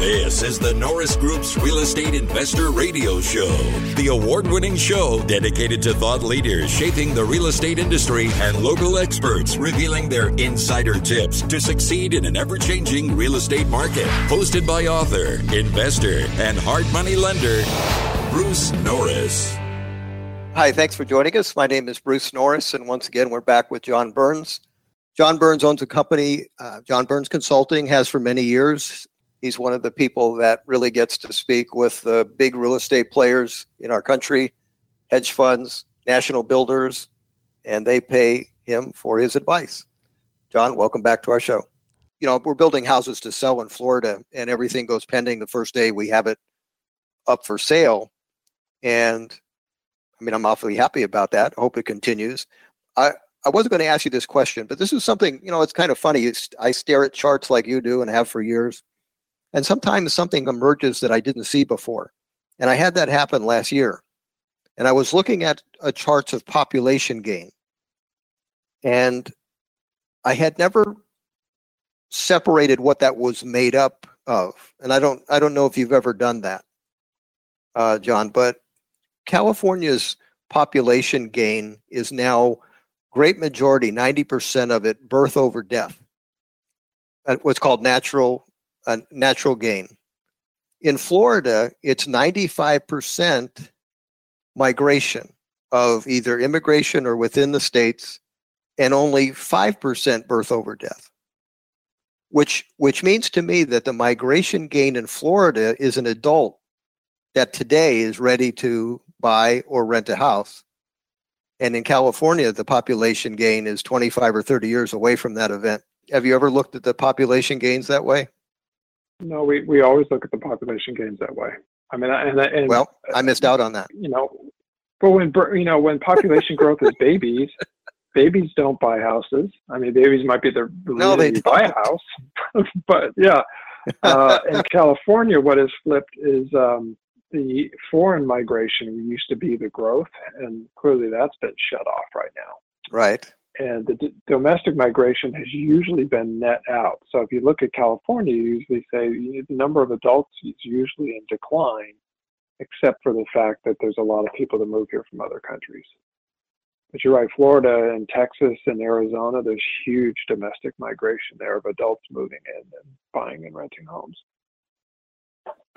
This is the Norris Group's Real Estate Investor Radio Show, the award winning show dedicated to thought leaders shaping the real estate industry and local experts revealing their insider tips to succeed in an ever changing real estate market. Hosted by author, investor, and hard money lender, Bruce Norris. Hi, thanks for joining us. My name is Bruce Norris, and once again, we're back with John Burns. John Burns owns a company, uh, John Burns Consulting, has for many years. He's one of the people that really gets to speak with the big real estate players in our country, hedge funds, national builders, and they pay him for his advice. John, welcome back to our show. You know, we're building houses to sell in Florida, and everything goes pending the first day we have it up for sale. And I mean, I'm awfully happy about that. I hope it continues. I, I wasn't going to ask you this question, but this is something, you know, it's kind of funny. I stare at charts like you do and have for years. And sometimes something emerges that I didn't see before. And I had that happen last year. And I was looking at a charts of population gain. And I had never separated what that was made up of. And I don't I don't know if you've ever done that, uh, John, but California's population gain is now great majority, 90% of it, birth over death. What's called natural a natural gain. In Florida, it's 95% migration of either immigration or within the states, and only 5% birth over death. Which, which means to me that the migration gain in Florida is an adult that today is ready to buy or rent a house. And in California, the population gain is 25 or 30 years away from that event. Have you ever looked at the population gains that way? No, we, we always look at the population gains that way. I mean, and, and well, I missed out on that. You know, but when you know when population growth is babies, babies don't buy houses. I mean, babies might be the reason no, they buy a house, but yeah. Uh, in California, what has flipped is um, the foreign migration used to be the growth, and clearly that's been shut off right now. Right and the d- domestic migration has usually been net out. So if you look at California, you usually say the number of adults is usually in decline, except for the fact that there's a lot of people that move here from other countries. But you're right, Florida and Texas and Arizona, there's huge domestic migration there of adults moving in and buying and renting homes.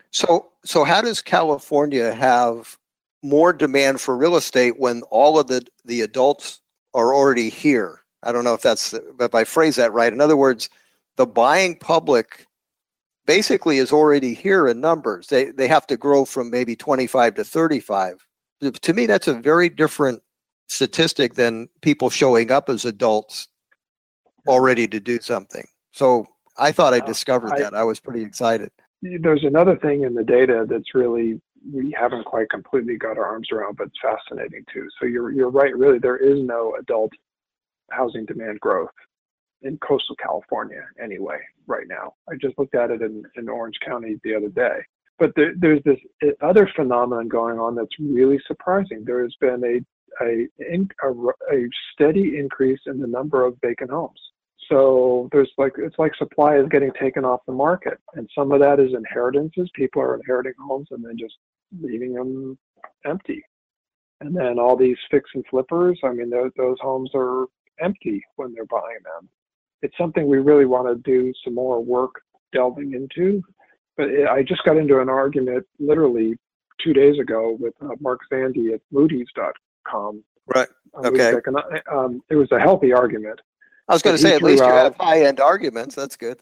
So, so how does California have more demand for real estate when all of the the adults are already here. I don't know if that's, if I phrase that right. In other words, the buying public basically is already here in numbers. They they have to grow from maybe 25 to 35. To me, that's a very different statistic than people showing up as adults already to do something. So I thought I discovered uh, I, that. I was pretty excited. There's another thing in the data that's really we haven't quite completely got our arms around, but it's fascinating too. So you're you're right. Really, there is no adult housing demand growth in coastal California anyway right now. I just looked at it in, in Orange County the other day. But there, there's this eh, other phenomenon going on that's really surprising. There has been a a, a, a steady increase in the number of vacant homes. So there's like it's like supply is getting taken off the market, and some of that is inheritances. People are inheriting homes and then just leaving them empty. And then all these fix and flippers, I mean, those, those homes are empty when they're buying them. It's something we really want to do some more work delving into. But it, I just got into an argument literally two days ago with uh, Mark Zandi at Moody's.com. Right. Okay. Um, it was a healthy argument. I was going to say, at least you have high end arguments. That's good.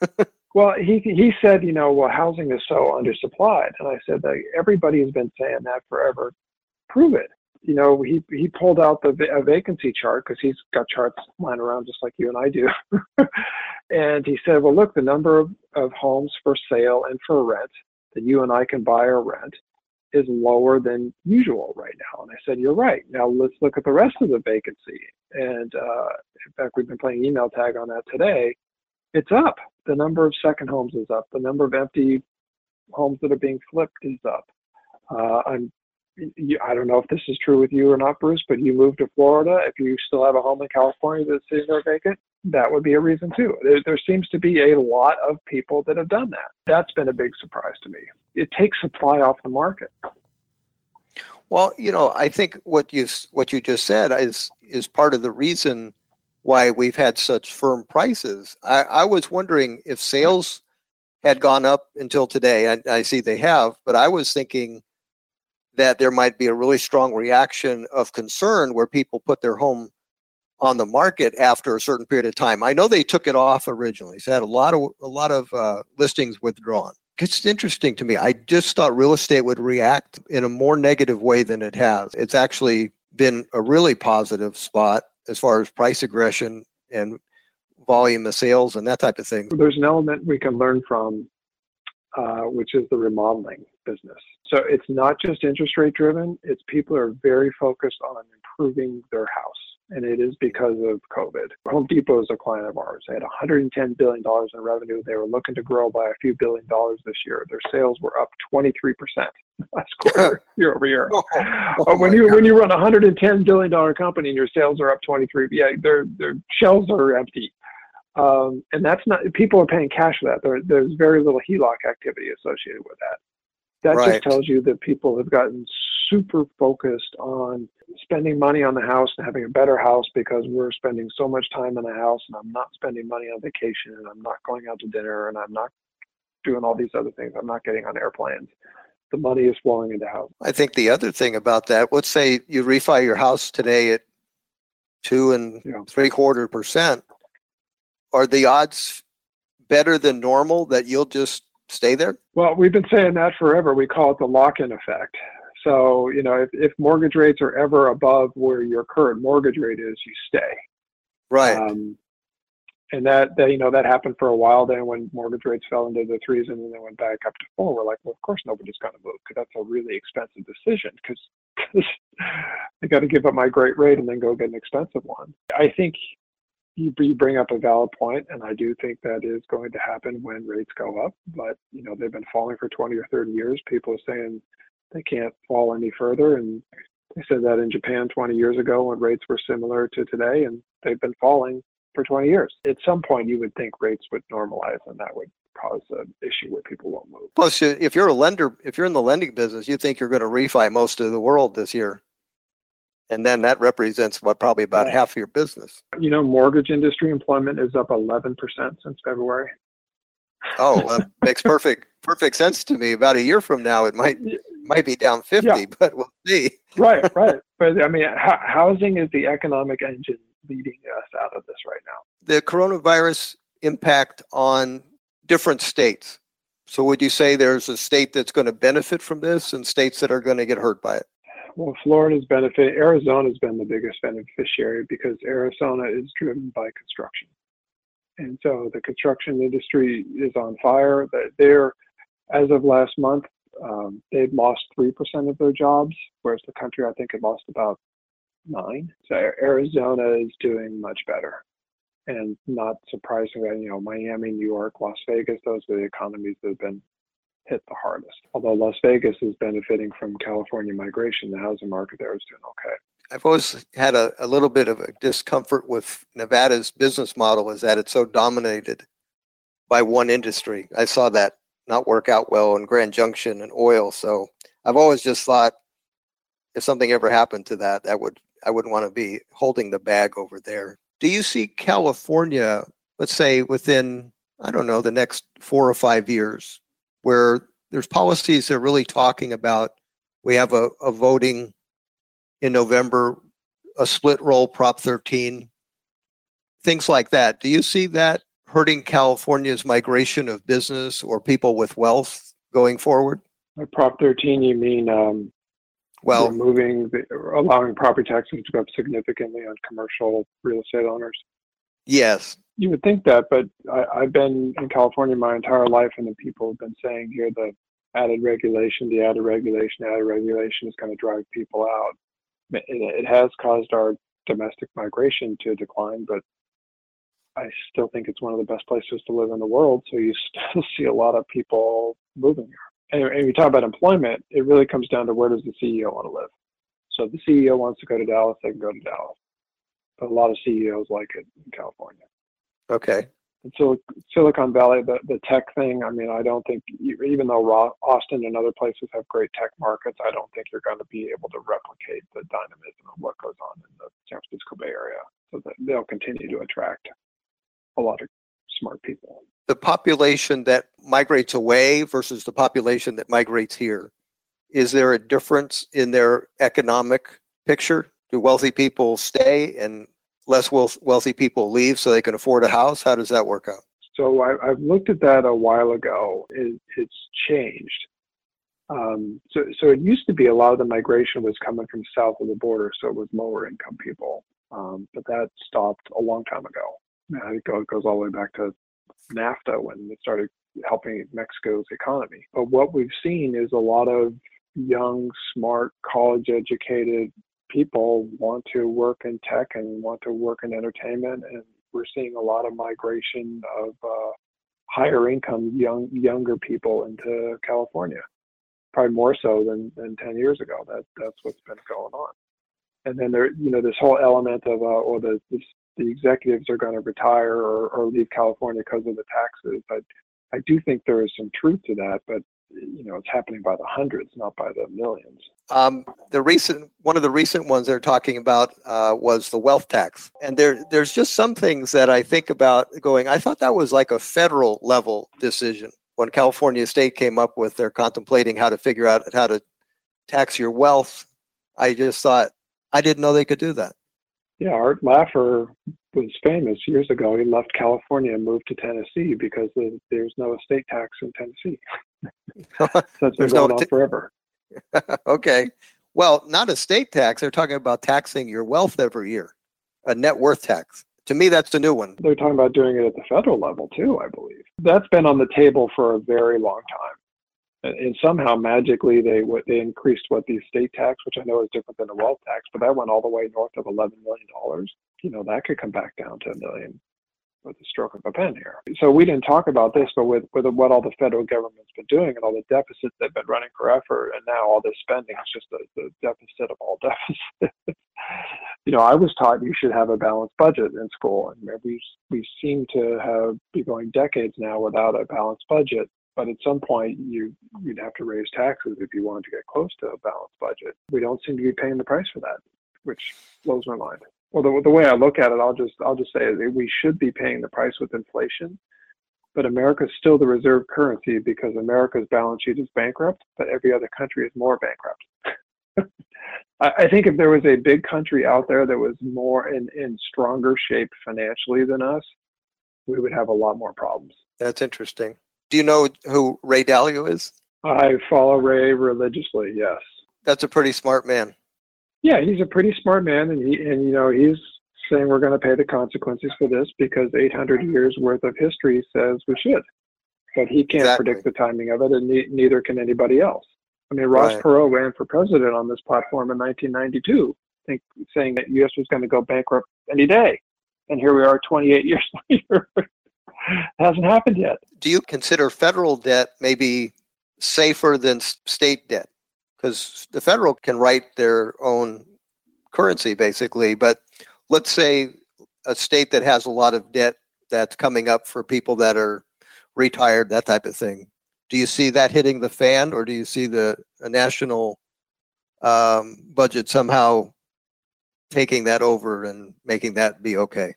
Well, he he said, you know, well, housing is so undersupplied, and I said that everybody has been saying that forever. Prove it. You know, he he pulled out the a vacancy chart because he's got charts lying around just like you and I do, and he said, well, look, the number of, of homes for sale and for rent that you and I can buy or rent is lower than usual right now. And I said, you're right. Now let's look at the rest of the vacancy. And uh, in fact, we've been playing email tag on that today it's up. The number of second homes is up. The number of empty homes that are being flipped is up. Uh, I'm, I don't know if this is true with you or not, Bruce, but you moved to Florida. If you still have a home in California that's sitting there vacant, that would be a reason too. There, there seems to be a lot of people that have done that. That's been a big surprise to me. It takes supply off the market. Well, you know, I think what you what you just said is is part of the reason why we've had such firm prices. I, I was wondering if sales had gone up until today. I, I see they have, but I was thinking that there might be a really strong reaction of concern where people put their home on the market after a certain period of time. I know they took it off originally. So had a lot of a lot of uh, listings withdrawn. It's interesting to me. I just thought real estate would react in a more negative way than it has. It's actually been a really positive spot as far as price aggression and volume of sales and that type of thing. There's an element we can learn from, uh, which is the remodeling business. So it's not just interest rate driven, it's people are very focused on improving their house and it is because of COVID. Home Depot is a client of ours. They had $110 billion in revenue. They were looking to grow by a few billion dollars this year. Their sales were up 23% last quarter, year over year. Oh, oh when you God. when you run a 110 billion dollar company and your sales are up 23, yeah, their their shelves are empty. Um, and that's not people are paying cash for that. There, there's very little HELOC activity associated with that. That right. just tells you that people have gotten super focused on spending money on the house and having a better house because we're spending so much time in the house and I'm not spending money on vacation and I'm not going out to dinner and I'm not doing all these other things. I'm not getting on airplanes. The money is flowing into house. I think the other thing about that, let's say you refi your house today at two and yeah. three quarter percent. Are the odds better than normal that you'll just stay there? Well, we've been saying that forever. We call it the lock-in effect. So, you know, if, if mortgage rates are ever above where your current mortgage rate is, you stay. Right. Um, and that, that, you know, that happened for a while then when mortgage rates fell into the threes and then they went back up to four. We're like, well, of course nobody's going to move because that's a really expensive decision because I got to give up my great rate and then go get an expensive one. I think you, you bring up a valid point, and I do think that is going to happen when rates go up. But you know, they've been falling for 20 or 30 years. People are saying they can't fall any further, and they said that in Japan 20 years ago when rates were similar to today, and they've been falling for 20 years. At some point, you would think rates would normalize, and that would cause an issue where people won't move. Plus, if you're a lender, if you're in the lending business, you think you're going to refi most of the world this year and then that represents what probably about half of your business. You know, mortgage industry employment is up 11% since February. Oh, well, makes perfect perfect sense to me. About a year from now, it might might be down 50, yeah. but we'll see. right, right. But I mean, ha- housing is the economic engine leading us out of this right now. The coronavirus impact on different states. So, would you say there's a state that's going to benefit from this, and states that are going to get hurt by it? well, Florida's benefit, Arizona's been the biggest beneficiary because Arizona is driven by construction. And so the construction industry is on fire. They're, as of last month, um, they've lost 3% of their jobs, whereas the country, I think, had lost about nine. So Arizona is doing much better. And not surprisingly, you know, Miami, New York, Las Vegas, those are the economies that have been hit the hardest. Although Las Vegas is benefiting from California migration, the housing market there is doing okay. I've always had a, a little bit of a discomfort with Nevada's business model is that it's so dominated by one industry. I saw that not work out well in Grand Junction and oil. So I've always just thought if something ever happened to that, that would I wouldn't want to be holding the bag over there. Do you see California, let's say within I don't know the next four or five years, where there's policies that are really talking about we have a, a voting in November, a split roll Prop 13, things like that. Do you see that hurting California's migration of business or people with wealth going forward? By Prop 13, you mean um, well, moving, the, allowing property taxes to go up significantly on commercial real estate owners? Yes. You would think that, but I, have been in California my entire life, and the people have been saying here the added regulation, the added regulation, added regulation is going to drive people out. It, it has caused our domestic migration to decline, but I still think it's one of the best places to live in the world. So you still see a lot of people moving here. And, and you talk about employment, it really comes down to where does the CEO want to live. So if the CEO wants to go to Dallas, they can go to Dallas. But a lot of CEOs like it in California. Okay. And So Silicon Valley, the, the tech thing, I mean, I don't think, even though Austin and other places have great tech markets, I don't think you're going to be able to replicate the dynamism of what goes on in the San Francisco Bay Area. So that they'll continue to attract a lot of smart people. The population that migrates away versus the population that migrates here, is there a difference in their economic picture? Do wealthy people stay and less wealthy people leave so they can afford a house? How does that work out? So I, have looked at that a while ago. It, it's changed. Um, so, so it used to be a lot of the migration was coming from south of the border, so it was lower income people. Um, but that stopped a long time ago. It goes all the way back to NAFTA when it started helping Mexico's economy. But what we've seen is a lot of young, smart, college educated people want to work in tech and want to work in entertainment, and we're seeing a lot of migration of uh, higher income young younger people into California, probably more so than than 10 years ago. That that's what's been going on. And then there, you know, this whole element of, uh, or the this, the executives are going to retire or, or leave California because of the taxes. I I do think there is some truth to that, but you know it's happening by the hundreds, not by the millions. Um, the recent one of the recent ones they're talking about uh, was the wealth tax, and there there's just some things that I think about going. I thought that was like a federal level decision when California State came up with their contemplating how to figure out how to tax your wealth. I just thought I didn't know they could do that. Yeah, Art Laffer was famous years ago. He left California and moved to Tennessee because there's no estate tax in Tennessee. That's been going no t- on forever. okay. Well, not a state tax. They're talking about taxing your wealth every year, a net worth tax. To me, that's the new one. They're talking about doing it at the federal level too, I believe. That's been on the table for a very long time. And somehow magically they they increased what the estate tax, which I know is different than the wealth tax, but that went all the way north of eleven million dollars. You know that could come back down to a million with the stroke of a pen here. So we didn't talk about this, but with, with what all the federal government's been doing and all the deficits they've been running forever, and now all this spending is just the, the deficit of all deficits. you know, I was taught you should have a balanced budget in school, and we we seem to have be going decades now without a balanced budget. But at some point, you you'd have to raise taxes if you wanted to get close to a balanced budget. We don't seem to be paying the price for that, which blows my mind well, the, the way I look at it, I'll just I'll just say we should be paying the price with inflation, but America is still the reserve currency because America's balance sheet is bankrupt, but every other country is more bankrupt. I, I think if there was a big country out there that was more in, in stronger shape financially than us, we would have a lot more problems. That's interesting. Do you know who Ray Dalio is? I follow Ray religiously, yes. That's a pretty smart man yeah, he's a pretty smart man, and he and you know he's saying we're going to pay the consequences for this because 800 years worth of history says we should, but he can't exactly. predict the timing of it, and ne- neither can anybody else. I mean, Ross right. Perot ran for president on this platform in 1992, think, saying that U.S. was going to go bankrupt any day, and here we are 28 years later. Hasn't happened yet. Do you consider federal debt maybe safer than state debt? because the federal can write their own currency basically. But let's say a state that has a lot of debt that's coming up for people that are retired, that type of thing. Do you see that hitting the fan, or do you see the national um, budget somehow taking that over and making that be okay?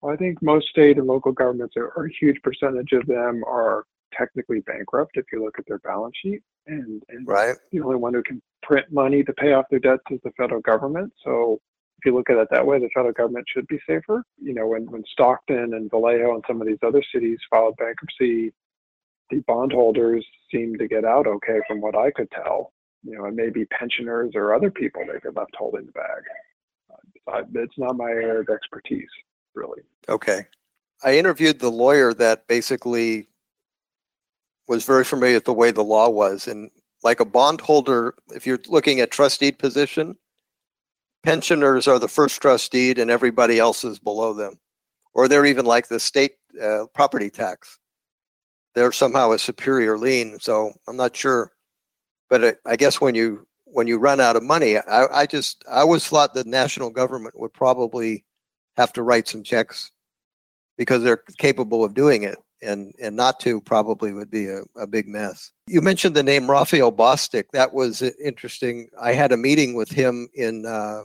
Well, I think most state and local governments, are, a huge percentage of them are technically bankrupt if you look at their balance sheet and, and right. the only one who can print money to pay off their debts is the federal government. So if you look at it that way, the federal government should be safer. You know, when, when Stockton and Vallejo and some of these other cities filed bankruptcy, the bondholders seemed to get out okay from what I could tell. You know, and maybe pensioners or other people they get left holding the bag. It's not my area of expertise, really. Okay. I interviewed the lawyer that basically was very familiar with the way the law was. And like a bondholder, if you're looking at trustee position, pensioners are the first trustee and everybody else is below them. Or they're even like the state uh, property tax. They're somehow a superior lien. So I'm not sure. But I guess when you when you run out of money, I, I just I always thought the national government would probably have to write some checks because they're capable of doing it and and not to probably would be a, a big mess. You mentioned the name Raphael Bostic. That was interesting. I had a meeting with him in uh,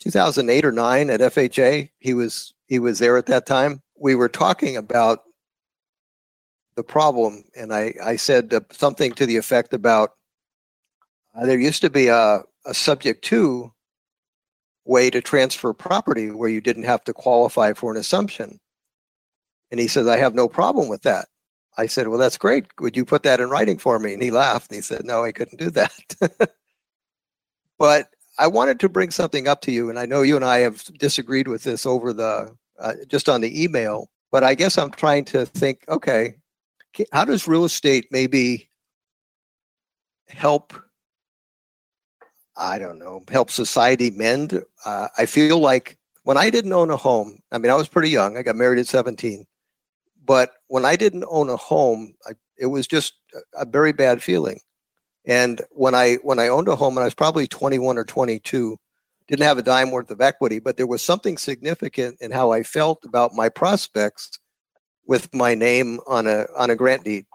2008 or nine at FHA. He was he was there at that time. We were talking about the problem, and I I said something to the effect about uh, there used to be a a subject to way to transfer property where you didn't have to qualify for an assumption and he says, I have no problem with that. I said, Well, that's great. Would you put that in writing for me? And he laughed and he said, No, I couldn't do that. but I wanted to bring something up to you. And I know you and I have disagreed with this over the uh, just on the email, but I guess I'm trying to think okay, how does real estate maybe help? I don't know, help society mend? Uh, I feel like when I didn't own a home, I mean, I was pretty young. I got married at 17. But when I didn't own a home, I, it was just a very bad feeling. And when I when I owned a home, and I was probably 21 or 22, didn't have a dime worth of equity, but there was something significant in how I felt about my prospects with my name on a on a grant deed.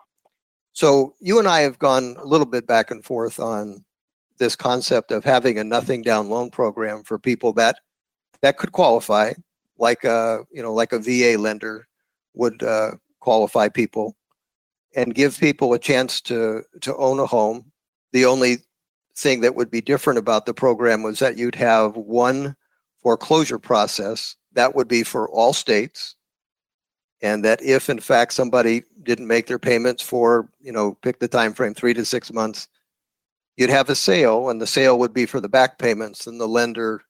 So you and I have gone a little bit back and forth on this concept of having a nothing down loan program for people that that could qualify, like a you know like a VA lender would uh, qualify people and give people a chance to to own a home. The only thing that would be different about the program was that you'd have one foreclosure process that would be for all states and that if in fact somebody didn't make their payments for you know pick the time frame 3 to 6 months you'd have a sale and the sale would be for the back payments and the lender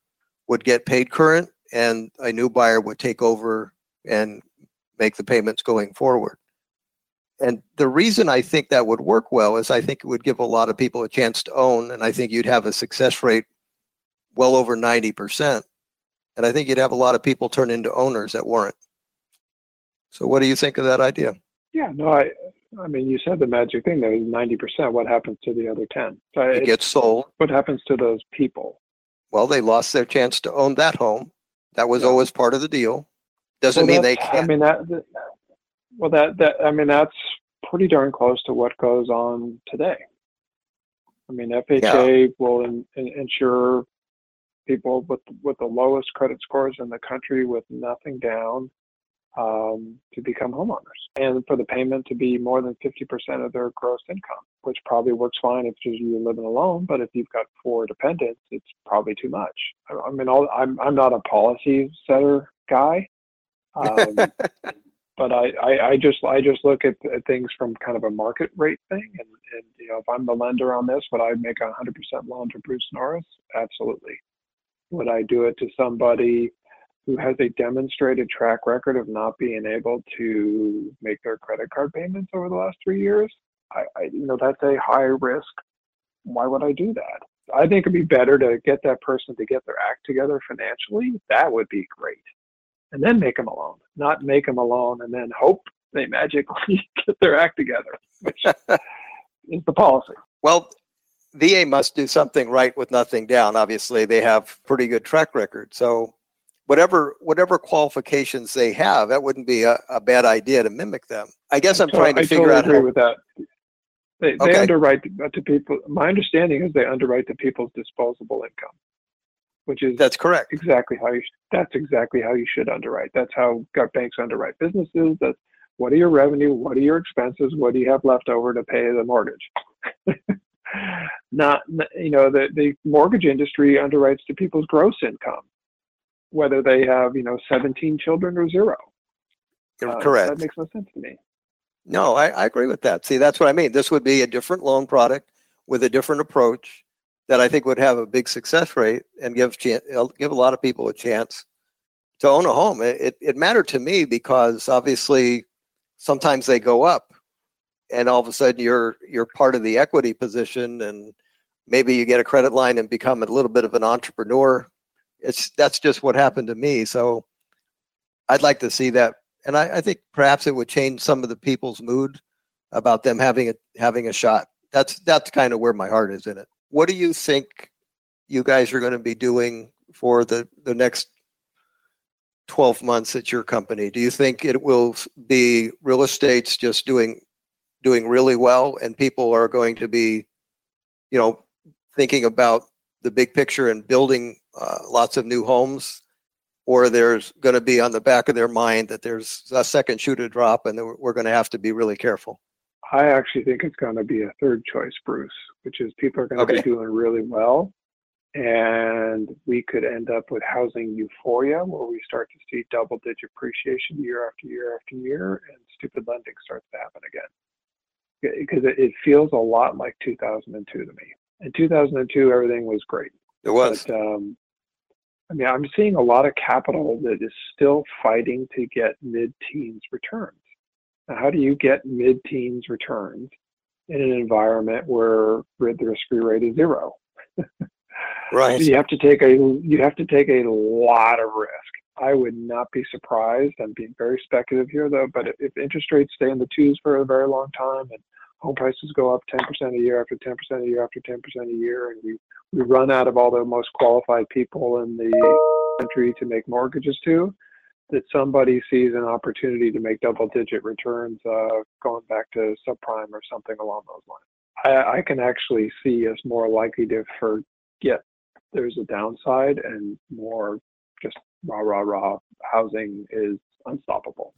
would get paid current and a new buyer would take over and make the payments going forward. And the reason I think that would work well is I think it would give a lot of people a chance to own, and I think you'd have a success rate well over 90%. And I think you'd have a lot of people turn into owners that weren't. So, what do you think of that idea? Yeah, no, I, I mean, you said the magic thing there is 90%. What happens to the other 10? It, it gets sold. What happens to those people? Well, they lost their chance to own that home. That was yeah. always part of the deal. Doesn't well, mean they can't. I mean that, that. Well, that that I mean that's pretty darn close to what goes on today. I mean, FHA yeah. will in, in, insure people with with the lowest credit scores in the country with nothing down um, to become homeowners, and for the payment to be more than fifty percent of their gross income, which probably works fine if you're living alone. But if you've got four dependents, it's probably too much. I, I mean, all, I'm I'm not a policy setter guy, um, but I, I, I, just I just look at, at, things from kind of a market rate thing, and, and you know if I'm the lender on this, would I make a 100% loan to Bruce Norris? Absolutely. Would I do it to somebody who has a demonstrated track record of not being able to make their credit card payments over the last three years? I, I you know that's a high risk. Why would I do that? I think it'd be better to get that person to get their act together financially. That would be great and then make them alone, not make them alone and then hope they magically get their act together, which is the policy. Well, VA must do something right with nothing down. Obviously, they have pretty good track record. So whatever whatever qualifications they have, that wouldn't be a, a bad idea to mimic them. I guess I'm trying to I figure totally out. agree how... with that. They, they okay. underwrite to people. My understanding is they underwrite to people's disposable income which is that's correct. Exactly how you that's exactly how you should underwrite. That's how banks underwrite businesses. That's what are your revenue, what are your expenses, what do you have left over to pay the mortgage? Not you know the the mortgage industry underwrites to people's gross income, whether they have you know 17 children or zero. Uh, correct. That makes no sense to me. No, I, I agree with that. See, that's what I mean. This would be a different loan product with a different approach that I think would have a big success rate and give give a lot of people a chance to own a home. It, it, it mattered to me because obviously sometimes they go up, and all of a sudden you're you're part of the equity position, and maybe you get a credit line and become a little bit of an entrepreneur. It's that's just what happened to me. So I'd like to see that, and I, I think perhaps it would change some of the people's mood about them having a having a shot. That's that's kind of where my heart is in it what do you think you guys are going to be doing for the the next 12 months at your company? Do you think it will be real estate's just doing doing really well and people are going to be, you know, thinking about the big picture and building uh, lots of new homes? Or there's going to be on the back of their mind that there's a second shoe to drop and we're going to have to be really careful? I actually think it's going to be a third choice, Bruce, which is people are going to okay. be doing really well and we could end up with housing euphoria where we start to see double digit appreciation year after year after year and stupid lending starts to happen again because it feels a lot like 2002 to me in 2002 everything was great it was but, um, i mean i'm seeing a lot of capital that is still fighting to get mid-teens returns now how do you get mid-teens returns in an environment where the risk-free rate is zero Right. You have to take a you have to take a lot of risk. I would not be surprised. I'm being very speculative here, though. But if, if interest rates stay in the twos for a very long time, and home prices go up 10% a year after 10% a year after 10% a year, and we we run out of all the most qualified people in the country to make mortgages to, that somebody sees an opportunity to make double-digit returns, uh, going back to subprime or something along those lines. I, I can actually see us more likely to forget there's a downside and more just rah rah rah housing is unstoppable.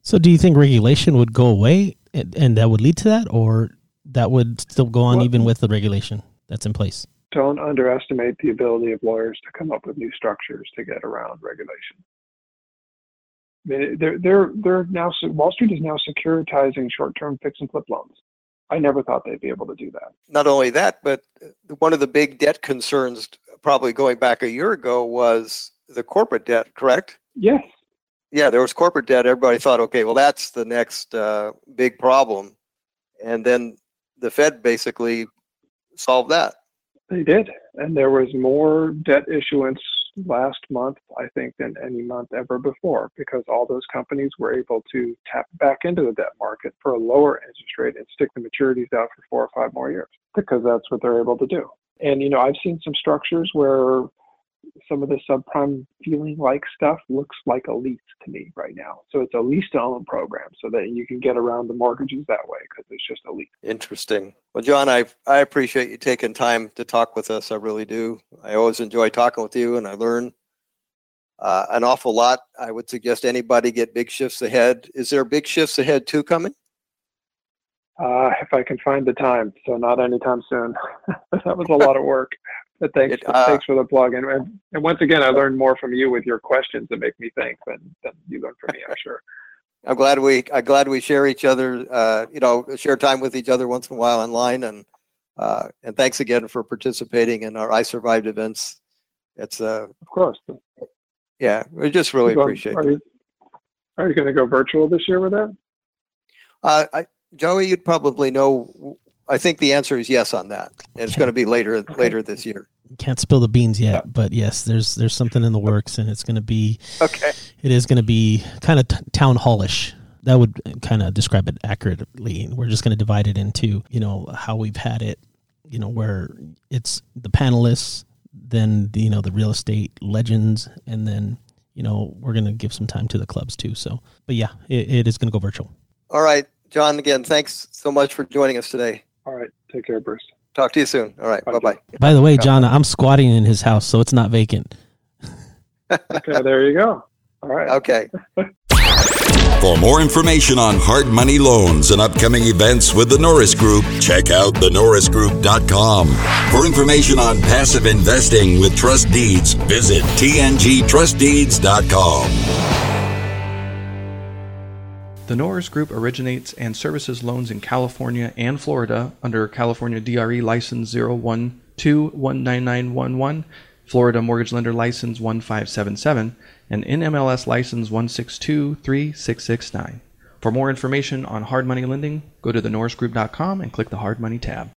So, do you think regulation would go away and, and that would lead to that, or that would still go on well, even with the regulation that's in place? Don't underestimate the ability of lawyers to come up with new structures to get around regulation. I mean, they're they're they're now Wall Street is now securitizing short-term fix and flip loans. I never thought they'd be able to do that. Not only that, but uh, one of the big debt concerns, probably going back a year ago, was the corporate debt. Correct? Yes. Yeah, there was corporate debt. Everybody thought, okay, well, that's the next uh, big problem, and then the Fed basically solved that. They did, and there was more debt issuance last month, I think, than any month ever before because all those companies were able to tap back into the debt market for a lower interest rate and stick the maturities out for four or five more years because that's what they're able to do. And, you know, I've seen some structures where some of the subprime feeling like stuff looks like a lease to me right now. So it's a lease to own program so that you can get around the mortgages that way because it's just a lease. Interesting. Well, John, I, I appreciate you taking time to talk with us. I really do. I always enjoy talking with you and I learn uh, an awful lot. I would suggest anybody get big shifts ahead. Is there big shifts ahead too coming? Uh, if I can find the time. So not anytime soon. that was a lot of work. But thanks, it, uh, thanks for the plug. And, and, and once again, I learned more from you with your questions that make me think than, than you learned from me. I'm sure. I'm glad we I'm glad we share each other. Uh, you know, share time with each other once in a while online. And uh, and thanks again for participating in our I Survived events. It's uh, of course. Yeah, we just really going, appreciate are it. You, are you going to go virtual this year with that? Uh, I, Joey, you'd probably know I think the answer is yes on that. And it's going to be later later this year. Can't spill the beans yet, yeah. but yes, there's there's something in the works, and it's going to be okay. It is going to be kind of t- town hallish. That would kind of describe it accurately. We're just going to divide it into you know how we've had it, you know where it's the panelists, then the, you know the real estate legends, and then you know we're going to give some time to the clubs too. So, but yeah, it, it is going to go virtual. All right, John. Again, thanks so much for joining us today. All right. Take care, Bruce. Talk to you soon. All right. Bye bye. By the way, John, I'm squatting in his house, so it's not vacant. okay, there you go. All right. Okay. For more information on hard money loans and upcoming events with the Norris Group, check out thenorrisgroup.com. For information on passive investing with trust deeds, visit tngtrustdeeds.com. The Norris Group originates and services loans in California and Florida under California DRE license 012-19911, Florida Mortgage Lender license 1577, and NMLS license 1623669. For more information on hard money lending, go to thenorrisgroup.com and click the hard money tab.